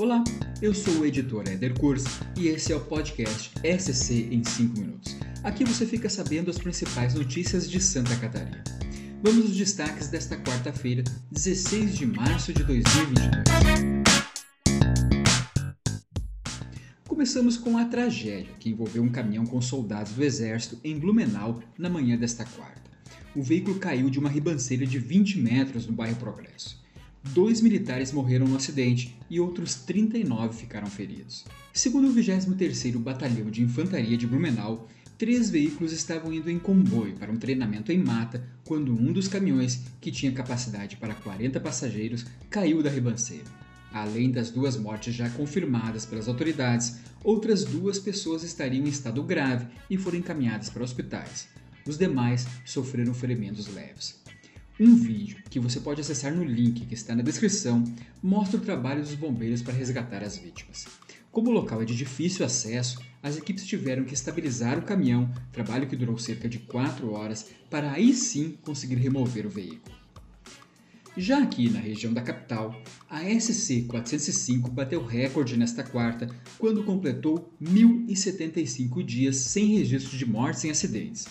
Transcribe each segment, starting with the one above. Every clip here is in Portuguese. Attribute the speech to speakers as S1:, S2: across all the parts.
S1: Olá, eu sou o editor Eder Kurs e esse é o podcast SC em 5 minutos. Aqui você fica sabendo as principais notícias de Santa Catarina. Vamos aos destaques desta quarta-feira, 16 de março de 2022. Começamos com a tragédia que envolveu um caminhão com soldados do Exército em Blumenau na manhã desta quarta. O veículo caiu de uma ribanceira de 20 metros no bairro Progresso. Dois militares morreram no acidente e outros 39 ficaram feridos. Segundo o 23º Batalhão de Infantaria de Blumenau, três veículos estavam indo em comboio para um treinamento em mata quando um dos caminhões, que tinha capacidade para 40 passageiros, caiu da ribanceira. Além das duas mortes já confirmadas pelas autoridades, outras duas pessoas estariam em estado grave e foram encaminhadas para hospitais. Os demais sofreram ferimentos leves. Um vídeo que você pode acessar no link que está na descrição mostra o trabalho dos bombeiros para resgatar as vítimas. Como o local é de difícil acesso, as equipes tiveram que estabilizar o caminhão, trabalho que durou cerca de 4 horas, para aí sim conseguir remover o veículo. Já aqui na região da capital, a SC 405 bateu recorde nesta quarta, quando completou 1.075 dias sem registro de mortes em acidentes.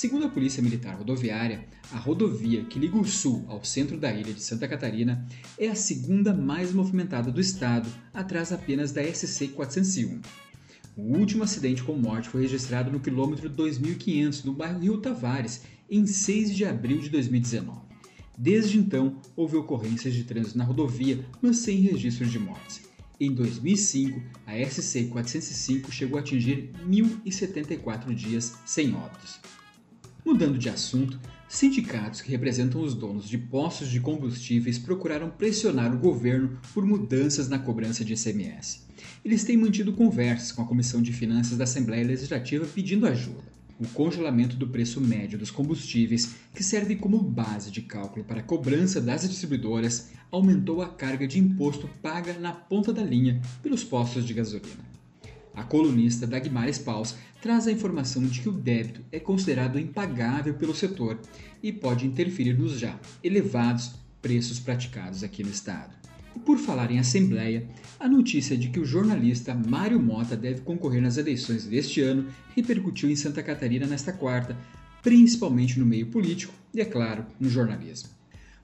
S1: Segundo a Polícia Militar Rodoviária, a rodovia que liga o sul ao centro da ilha de Santa Catarina é a segunda mais movimentada do estado, atrás apenas da SC 401. O último acidente com morte foi registrado no quilômetro 2500, no bairro Rio Tavares, em 6 de abril de 2019. Desde então, houve ocorrências de trânsito na rodovia, mas sem registros de mortes. Em 2005, a SC 405 chegou a atingir 1.074 dias sem óbitos. Mudando de assunto, sindicatos que representam os donos de postos de combustíveis procuraram pressionar o governo por mudanças na cobrança de ICMS. Eles têm mantido conversas com a Comissão de Finanças da Assembleia Legislativa pedindo ajuda. O congelamento do preço médio dos combustíveis, que serve como base de cálculo para a cobrança das distribuidoras, aumentou a carga de imposto paga na ponta da linha pelos postos de gasolina. A colunista Dagmares Paus traz a informação de que o débito é considerado impagável pelo setor e pode interferir nos já elevados preços praticados aqui no estado. E por falar em Assembleia, a notícia de que o jornalista Mário Mota deve concorrer nas eleições deste ano repercutiu em Santa Catarina nesta quarta, principalmente no meio político e, é claro, no jornalismo.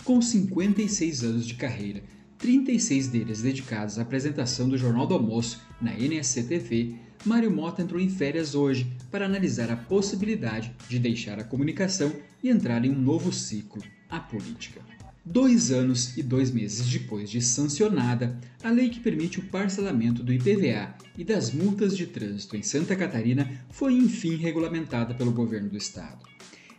S1: Com 56 anos de carreira, 36 deles dedicados à apresentação do Jornal do Almoço na NSC-TV, Mário Mota entrou em férias hoje para analisar a possibilidade de deixar a comunicação e entrar em um novo ciclo, a política. Dois anos e dois meses depois de sancionada, a lei que permite o parcelamento do IPVA e das multas de trânsito em Santa Catarina foi enfim regulamentada pelo governo do estado.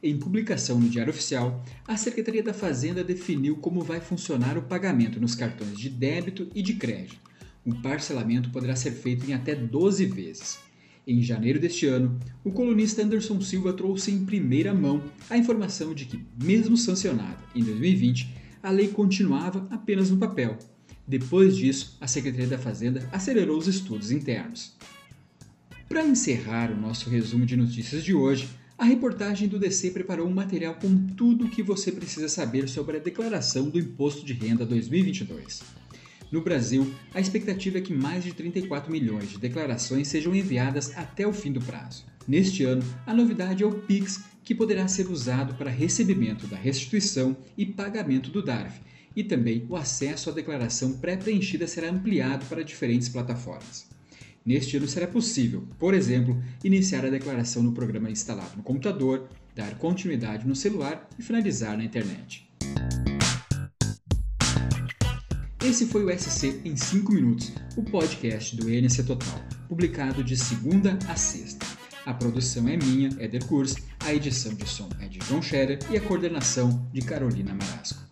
S1: Em publicação no Diário Oficial, a Secretaria da Fazenda definiu como vai funcionar o pagamento nos cartões de débito e de crédito. O parcelamento poderá ser feito em até 12 vezes. Em janeiro deste ano, o colunista Anderson Silva trouxe em primeira mão a informação de que, mesmo sancionada em 2020, a lei continuava apenas no papel. Depois disso, a Secretaria da Fazenda acelerou os estudos internos. Para encerrar o nosso resumo de notícias de hoje, a reportagem do DC preparou um material com tudo o que você precisa saber sobre a declaração do Imposto de Renda 2022. No Brasil, a expectativa é que mais de 34 milhões de declarações sejam enviadas até o fim do prazo. Neste ano, a novidade é o Pix, que poderá ser usado para recebimento da restituição e pagamento do DARF, e também o acesso à declaração pré-preenchida será ampliado para diferentes plataformas. Neste ano será possível, por exemplo, iniciar a declaração no programa instalado no computador, dar continuidade no celular e finalizar na internet. Esse foi o SC em 5 minutos, o podcast do NC Total, publicado de segunda a sexta. A produção é minha, Eder Kurs, a edição de som é de João Scherer e a coordenação de Carolina Marasco.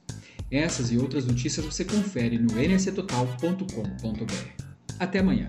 S1: Essas e outras notícias você confere no nctotal.com.br. Até amanhã!